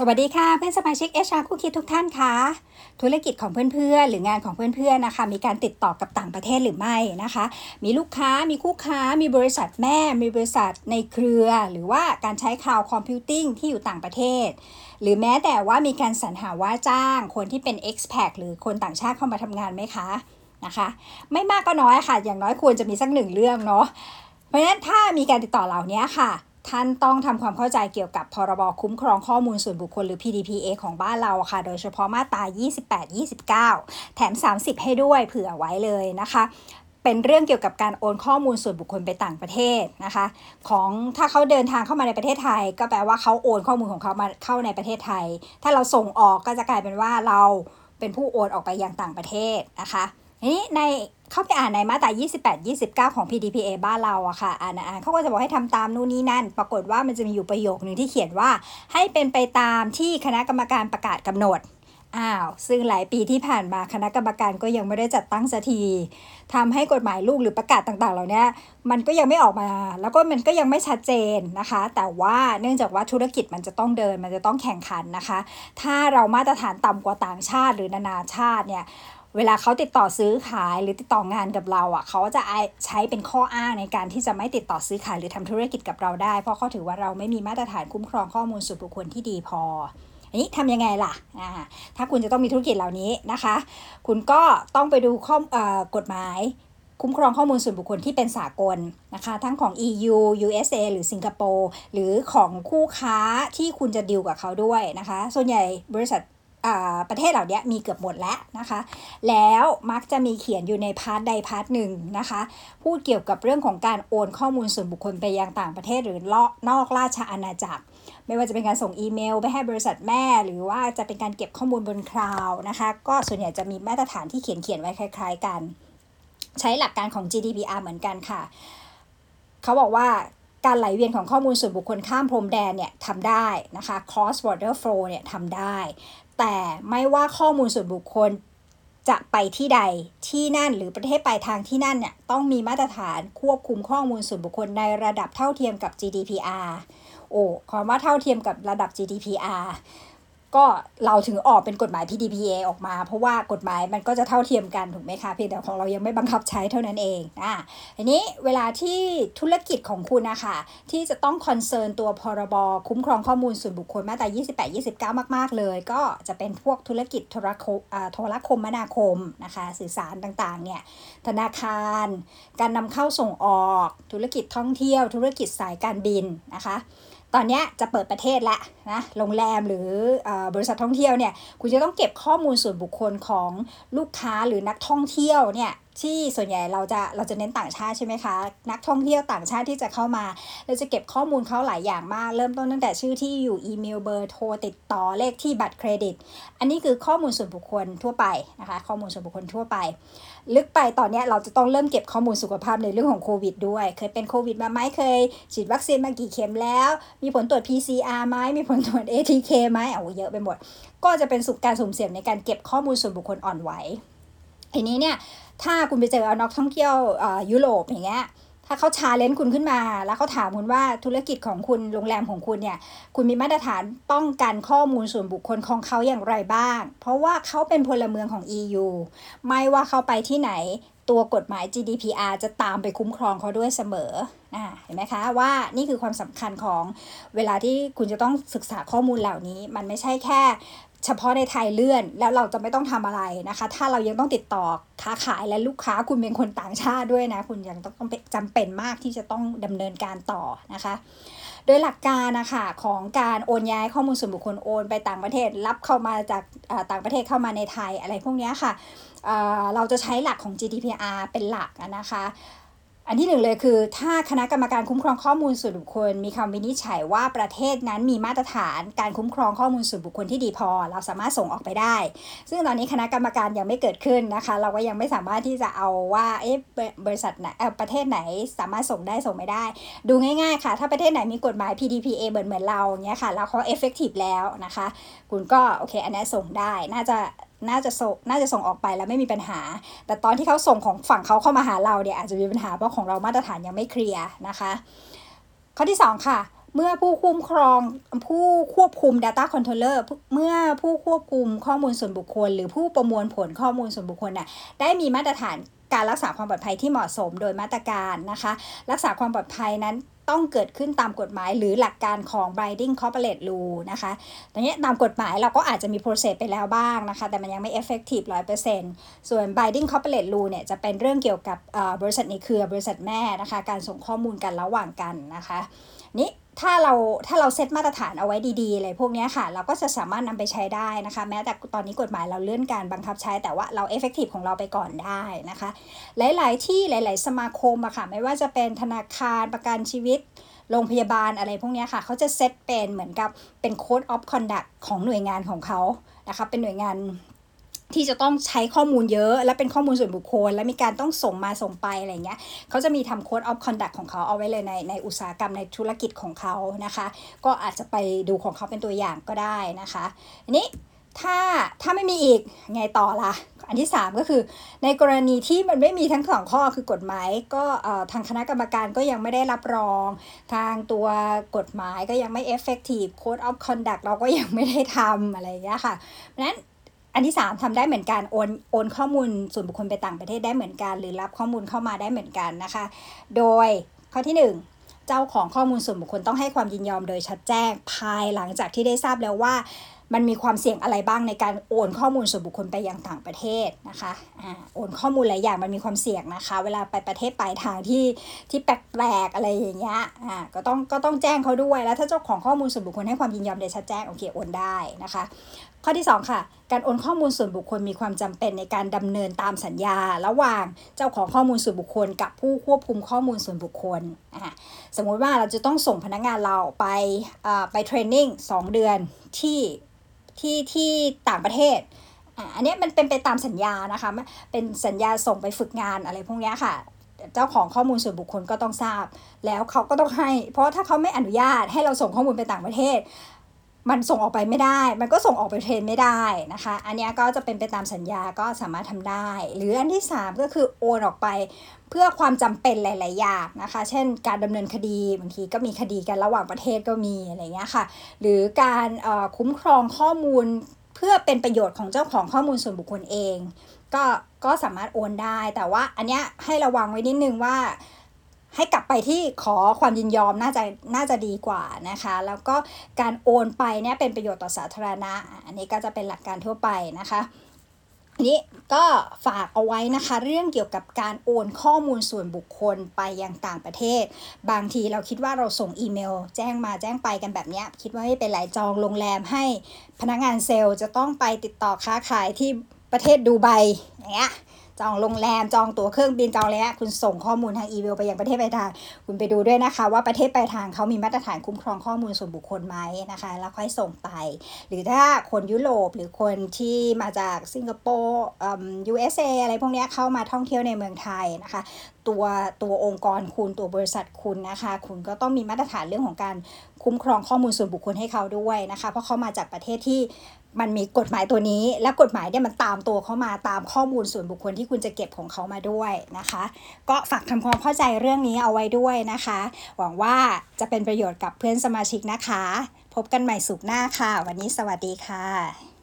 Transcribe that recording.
สวัสดีค่ะเพื่อนสมาชิก HR คู่คิดทุกท่านคะธุรกิจของเพื่อนๆ หรืองานของเพื่อนๆนะคะ มีการติดต่อกับต่างประเทศหรือไม่นะคะ มีลูกค้ามีคู่ค้า มีบริษัทแม่ มีบริษัทในเครือ หรือว่าการใช้ cloud computing ที่อยู่ต่างประเทศ หรือแม้แต่ว่ามีการสรรหาว่าจ้าง คนที่เป็น expat หรือคนต่างชาติเข้ามาทำงานไหมคะนะคะ ไม่มากก็น้อยค่ะ อย่างน้อยควรจะมีสักหนึ่งเรื่องเนาะเพราะฉะนั้นถ้ามีการติดต่อเหล่านี้ค่ะ ท่านต้องทำความเข้าใจเกี่ยวกับพรบคุ้มครองข้อมูลส่วนบุคคลหรือ PDPA ของบ้านเราค่ะ โดยเฉพาะมาตรา 28 29 แถม 30 ให้ด้วยเผื่อไว้เลยนะคะเป็นเรื่องเกี่ยวกับการโอนข้อมูลส่วนบุคคลไปต่างประเทศนะคะ ของถ้าเขาเดินทางเข้ามาในประเทศไทย ก็แปลว่าเขาโอนข้อมูลของเขามาเข้าในประเทศไทย ถ้าเราส่งออกก็จะกลายเป็นว่าเราเป็นผู้โอนออกไปยังต่างประเทศนะคะ นี้ในเข้าไปอ่านในมาตรา28 29 ของ PDPA บ้านเราอะค่ะ อ่านอ่านเขาก็จะบอกให้ทำตามนู่นนี่นั่น ปรากฏว่ามันจะมีอยู่ประโยคหนึ่งที่เขียนว่า ให้เป็นไปตามที่คณะกรรมการประกาศกำหนด อ้าว ซึ่งหลายปีที่ผ่านมาคณะกรรมการก็ยังไม่ได้จัดตั้งสักทีทำให้กฎหมายลูกหรือประกาศต่างๆ เหล่านี้มันก็ยังไม่ออกมา แล้วก็มันก็ยังไม่ชัดเจนนะคะ แต่ว่าเนื่องจากว่าธุรกิจมันจะต้องเดิน มันจะต้องแข่งขันนะคะ ถ้าเรามาตรฐานต่ำกว่าต่างชาติหรือนานาชาติเนี่ย เวลาเขาติดต่อซื้อขายหรือติดต่องานกับเราอะเขาจะใช้เป็นข้ออ้างในการที่จะไม่ติดต่อซื้อขายหรือทำธุรกิจกับเราได้ เพราะเขาถือว่าเราไม่มีมาตรฐานคุ้มครองข้อมูลส่วนบุคคลที่ดีพออันนี้ทำยังไงล่ะ ถ้าคุณจะต้องมีธุรกิจเหล่านี้นะคะ คุณก็ต้องไปดูข้อกฎหมาย คุ้มครองข้อมูลส่วนบุคคลที่เป็นสากลนะคะ ทั้งของ EU USA หรือสิงคโปร์หรือของคู่ค้าที่คุณจะดิวกับเขาด้วยนะคะ ส่วนใหญ่บริษัท ประเทศเหล่านี้มีเกือบหมดแล้วนะคะ แล้วมักจะมีเขียนอยู่ใน part ใด part หนึ่งนะคะ พูดเกี่ยวกับเรื่องของการโอนข้อมูลส่วนบุคคลไปยังต่างประเทศหรือนอกราชอาณาจักร ไม่ว่าจะเป็นการส่งอีเมลไปให้บริษัทแม่ หรือว่าจะเป็นการเก็บข้อมูลบน cloud นะคะ ก็ส่วนใหญ่จะมีมาตรฐานที่เขียนเขียนไว้คล้าย ๆ กัน ใช้หลักการของ GDPR เหมือนกันค่ะ เขาบอกว่าการไหลเวียนของข้อมูลส่วนบุคคลข้ามพรมแดนเนี่ยทำได้นะคะ cross border flow เนี่ยทำได้ แต่ไม่ว่าข้อมูลส่วนบุคคลจะไปที่ใดที่นั่นหรือประเทศปลายทางที่นั่นเนี่ยต้องมีมาตรฐานควบคุมข้อมูลส่วนบุคคลในระดับเท่าเทียมกับ GDPR โอ้คำว่าเท่าเทียมกับระดับ GDPR ก็เราถึงออกเป็นกฎหมาย PDPA ออกมา เพราะว่ากฎหมายมันก็จะเท่าเทียมกันถูกไหมคะเพียงแต่ของเรายังไม่บังคับใช้เท่านั้นเองอะทีนี้เวลาที่ธุรกิจของคุณนะคะที่จะต้องคอนเซิร์นตัวพรบคุ้มครองข้อมูลส่วนบุคคลมาตรา28 29 มาก ๆ เลย ก็จะเป็นพวกธุรกิจโทรคมโทรคมนาคมนะคะสื่อสารต่างๆเนี่ยธนาคาร การนำเข้าส่งออก ธุรกิจท่องเที่ยว ธุรกิจสายการบินนะคะ ตอนนี้จะเปิดประเทศละนะโรงแรมหรือบริษัทท่องเที่ยวเนี่ยคุณจะต้องเก็บข้อมูลส่วนบุคคลของลูกค้าหรือนักท่องเที่ยวเนี่ย ที่ส่วนใหญ่เราจะเราจะเน้นต่างชาติใช่ไหมคะ นักท่องเที่ยวต่างชาติที่จะเข้ามา เราจะเก็บข้อมูลเขาหลายอย่างมาก เริ่มต้นตั้งแต่ชื่อที่อยู่อีเมลเบอร์โทรติดต่อเลขที่บัตรเครดิต อันนี้คือข้อมูลส่วนบุคคลทั่วไปนะคะ ข้อมูลส่วนบุคคลทั่วไป ลึกไปตอนนี้เราจะต้องเริ่มเก็บข้อมูลสุขภาพในเรื่องของโควิดด้วย เคยเป็นโควิดมาไหมเคยฉีดวัคซีนมากี่เข็มแล้ว มีผลตรวจ PCR ไหมมีผลตรวจ ATK ไหมเอาเยอะไปหมด ก็จะเป็นสุขการสุ่มเสี่ยงในการเก็บข้อมูลส่วนบุคคลอ่อนไหว ทีนี้เนี่ยถ้าคุณไปเจอเอานักท่องเที่ยวยุโรปอย่างเงี้ยถ้าเขาชาเลนจ์คุณขึ้นมา แล้วเขาถามคุณว่าธุรกิจของคุณโรงแรมของคุณเนี่ย คุณมีมาตรฐานป้องกันข้อมูลส่วนบุคคลของเขาอย่างไรบ้าง เพราะว่าเขาเป็นพลเมืองของ EU ไม่ว่าเขาไปที่ไหนตัวกฎหมาย GDPR จะตามไปคุ้มครองเขาด้วยเสมออเห็นไหมคะว่านี่คือความสำคัญของเวลาที่คุณจะต้องศึกษาข้อมูลเหล่านี้ มันไม่ใช่แค่ เฉพาะในไทยเลื่อนแล้วเราจะไม่ต้องทำอะไรนะคะ ถ้าเรายังต้องติดต่อค้าขายและลูกค้าคุณเป็นคนต่างชาติด้วยนะ คุณยังต้องจำเป็นมากที่จะต้องดำเนินการต่อนะคะ โดยหลักการนะคะของการโอนย้ายข้อมูลส่วนบุคคลโอนไปต่างประเทศรับเข้ามาจากต่างประเทศเข้ามาในไทยอะไรพวกนี้ค่ะเราจะใช้หลักของ GDPR เป็นหลักนะคะ อันที่หนึ่งเลยคือ ถ้าคณะกรรมการคุ้มครองข้อมูลส่วนบุคคล มีคำวินิจฉัยว่าประเทศนั้นมีมาตรฐานการคุ้มครองข้อมูลส่วนบุคคลที่ดีพอ เราสามารถส่งออกไปได้ ซึ่งตอนนี้คณะกรรมการยังไม่เกิดขึ้นนะคะ เราก็ยังไม่สามารถที่จะเอาว่าเอ๊ะบริษัทไหนประเทศไหนสามารถส่งได้ส่งไม่ได้ ดูง่ายๆค่ะ ถ้าประเทศไหนมีกฎหมาย PDPA เหมือนเหมือนเราเนี้ยค่ะแล้วเขา effective แล้วนะคะ คุณก็โอเคอันนี้ส่งได้น่าจะ น่าจะส่งน่าจะส่งออกไปแล้วไม่มีปัญหา แต่ตอนที่เขาส่งของฝั่งเขาเข้ามาหาเราเนี่ยอาจจะมีปัญหาเพราะของเรามาตรฐานยังไม่เคลียร์นะคะ ข้อที่ 2 ค่ะ เมื่อผู้คุ้มครองผู้ควบคุม Data Controller เมื่อผู้ควบคุมข้อมูลส่วนบุคคล หรือผู้ประมวลผลข้อมูลส่วนบุคคลน่ะได้มีมาตรฐานการรักษาความปลอดภัยที่เหมาะสมโดยมาตรการนะคะ รักษาความปลอดภัยนั้น ต้องเกิดขึ้นตามกฎหมายหรือหลักการของ Binding Corporate Rule นะคะตรงนี้ตามกฎหมายเราก็อาจจะมี process ไปแล้วบ้างนะคะ แต่มันยังไม่ effective 100%ส่วน Binding Corporate Rule เนี่ยจะเป็นเรื่องเกี่ยวกับบริษัทในเครือบริษัทแม่นะคะ การส่งข้อมูลกันระหว่างกันนะคะ นี้ ถ้าเราถ้าเราเซตมาตรฐานเอาไว้ดีๆอะไรพวกนี้ค่ะ เราก็จะสามารถนำไปใช้ได้นะคะ แม้แต่ตอนนี้กฎหมายเราเลื่อนการบังคับใช้แต่ว่าเราเอฟเฟกตีฟของเราไปก่อนได้นะคะ หลาย ๆ ที่หลาย ๆ สมาคมอะค่ะ ไม่ว่าจะเป็นธนาคารประกันชีวิตโรงพยาบาลอะไรพวกนี้ค่ะ เขาจะเซตเป็นเหมือนกับเป็น Code of Conduct ของหน่วยงานของเขานะคะ เป็นหน่วยงาน ที่จะต้องใช้ข้อมูลเยอะและเป็นข้อมูลส่วนบุคคล และมีการต้องส่งมาส่งไปอะไรเงี้ยเขาจะมีทำ code of conduct ของเขาเอาไว้เลยในในอุตสาหกรรมในธุรกิจของเขานะคะ ก็อาจจะไปดูของเขาเป็นตัวอย่างก็ได้นะคะอันนี้ถ้าถ้าไม่มีอีกไงต่อละอันที่ 3 ก็คือ ในกรณีที่มันไม่มีทั้งสองข้อคือกฎหมาย ก็ทางคณะกรรมการก็ยังไม่ได้รับรอง ทางตัวกฎหมายก็ยังไม่ effective code of conduct เราก็ยังไม่ได้ทำอะไรอย่างเงี้ยค่ะเพราะนั้น อันที่ 3ทำได้เหมือนกันโอนโอนข้อมูลส่วนบุคคลไปต่างประเทศได้เหมือนกัน หรือรับข้อมูลเข้ามาได้เหมือนกันนะคะ โดยข้อที่1เจ้าของข้อมูลส่วนบุคคลต้องให้ความยินยอมโดยชัดแจ้งภายหลังจากที่ได้ทราบแล้วว่า มันมีความเสี่ยงอะไรบ้างในการโอนข้อมูลส่วนบุคคลไปยังต่างประเทศนะคะอ่าโอนข้อมูลหลายอย่างมันมีความเสี่ยงนะคะ เวลาไปประเทศปลายทางที่ที่แปลกๆอะไรอย่างเงี้ยอ่าก็ต้องก็ต้องแจ้งเขาด้วยแล้วถ้าเจ้าของข้อมูลส่วนบุคคลให้ความยินยอมโดยชัดแจ้งโอเคโอนได้นะคะ ข้อที่ 2 ค่ะ การโอนข้อมูลส่วนบุคคลมีความจำเป็นในการดำเนินตามสัญญา ระหว่างเจ้าของข้อมูลส่วนบุคคล กับผู้ควบคุมข้อมูลส่วนบุคคลอ่าสมมุติว่าเราจะต้องส่งพนักงานเราไปไปเทรนนิ่ง2เดือนที่ ที่ที่ต่างประเทศอันนี้มันเป็นไปตามสัญญานะคะ เป็นสัญญาส่งไปฝึกงานอะไรพวกนี้ค่ะ เจ้าของข้อมูลส่วนบุคคลก็ต้องทราบ แล้วเขาก็ต้องให้ เพราะถ้าเขาไม่อนุญาตให้เราส่งข้อมูลไปต่างประเทศ มันส่งออกไปไม่ได้ มันก็ส่งออกไปเทรนไม่ได้นะคะ อันนี้ก็จะเป็นไปตามสัญญาก็สามารถทำได้ หรืออันที่ 3 ก็คือโอนออกไปเพื่อความจำเป็นหลาย ๆ อย่างนะคะ เช่น การดำเนินคดีบางทีก็มีคดีกันระหว่างประเทศก็มีอะไรเงี้ยค่ะ หรือการคุ้มครองข้อมูลเพื่อเป็นประโยชน์ของเจ้าของข้อมูลส่วนบุคคลเอง ก็ก็สามารถโอนได้ แต่ว่าอันเนี้ยให้ระวังไว้นิดนึงว่า ให้กลับไปที่ขอความยินยอมน่าจะน่าจะดีกว่านะคะ แล้วก็การโอนไปเนี่ยเป็นประโยชน์ต่อสาธารณะ อันนี้ก็จะเป็นหลักการทั่วไปนะคะนี้ก็ฝากเอาไว้นะคะ เรื่องเกี่ยวกับการโอนข้อมูลส่วนบุคคลไปยังต่างประเทศ บางทีเราคิดว่าเราส่งอีเมล แจ้งมาแจ้งไปกันแบบนี้คิดว่าไม่เป็นไรจองโรงแรมให้พนักงานเซลล์จะต้องไปติดต่อค้าขายที่ประเทศดูไบอย่างเงี้ย จองโรงแรมจองตั๋วเครื่องบินจองอะไรนะคุณส่งข้อมูลทางอีเมลไปยังประเทศปลายทาง คุณไปดูด้วยนะคะ ว่าประเทศปลายทางเขามีมาตรฐานคุ้มครองข้อมูลส่วนบุคคลไหมนะคะ แล้วค่อยส่งไป หรือถ้าคนยุโรปหรือคนที่มาจากสิงคโปร์อ่า USA อะไรพวกนี้เข้ามาท่องเที่ยวในเมืองไทยนะคะ ตัวตัวองค์กรคุณตัวบริษัทคุณนะคะ คุณก็ต้องมีมาตรฐานเรื่องของการ คุ้มครองข้อมูลส่วนบุคคลให้เขาด้วยนะคะ เพราะเขามาจากประเทศที่มันมีกฎหมายตัวนี้ และกฎหมายเนี่ยมันตามตัวเขามาตามข้อมูลส่วนบุคคลที่คุณจะเก็บของเขามาด้วยนะคะ ก็ฝากทำความเข้าใจเรื่องนี้เอาไว้ด้วยนะคะ หวังว่าจะเป็นประโยชน์กับเพื่อนสมาชิกนะคะ พบกันใหม่สุขหน้าค่ะ วันนี้สวัสดีค่ะ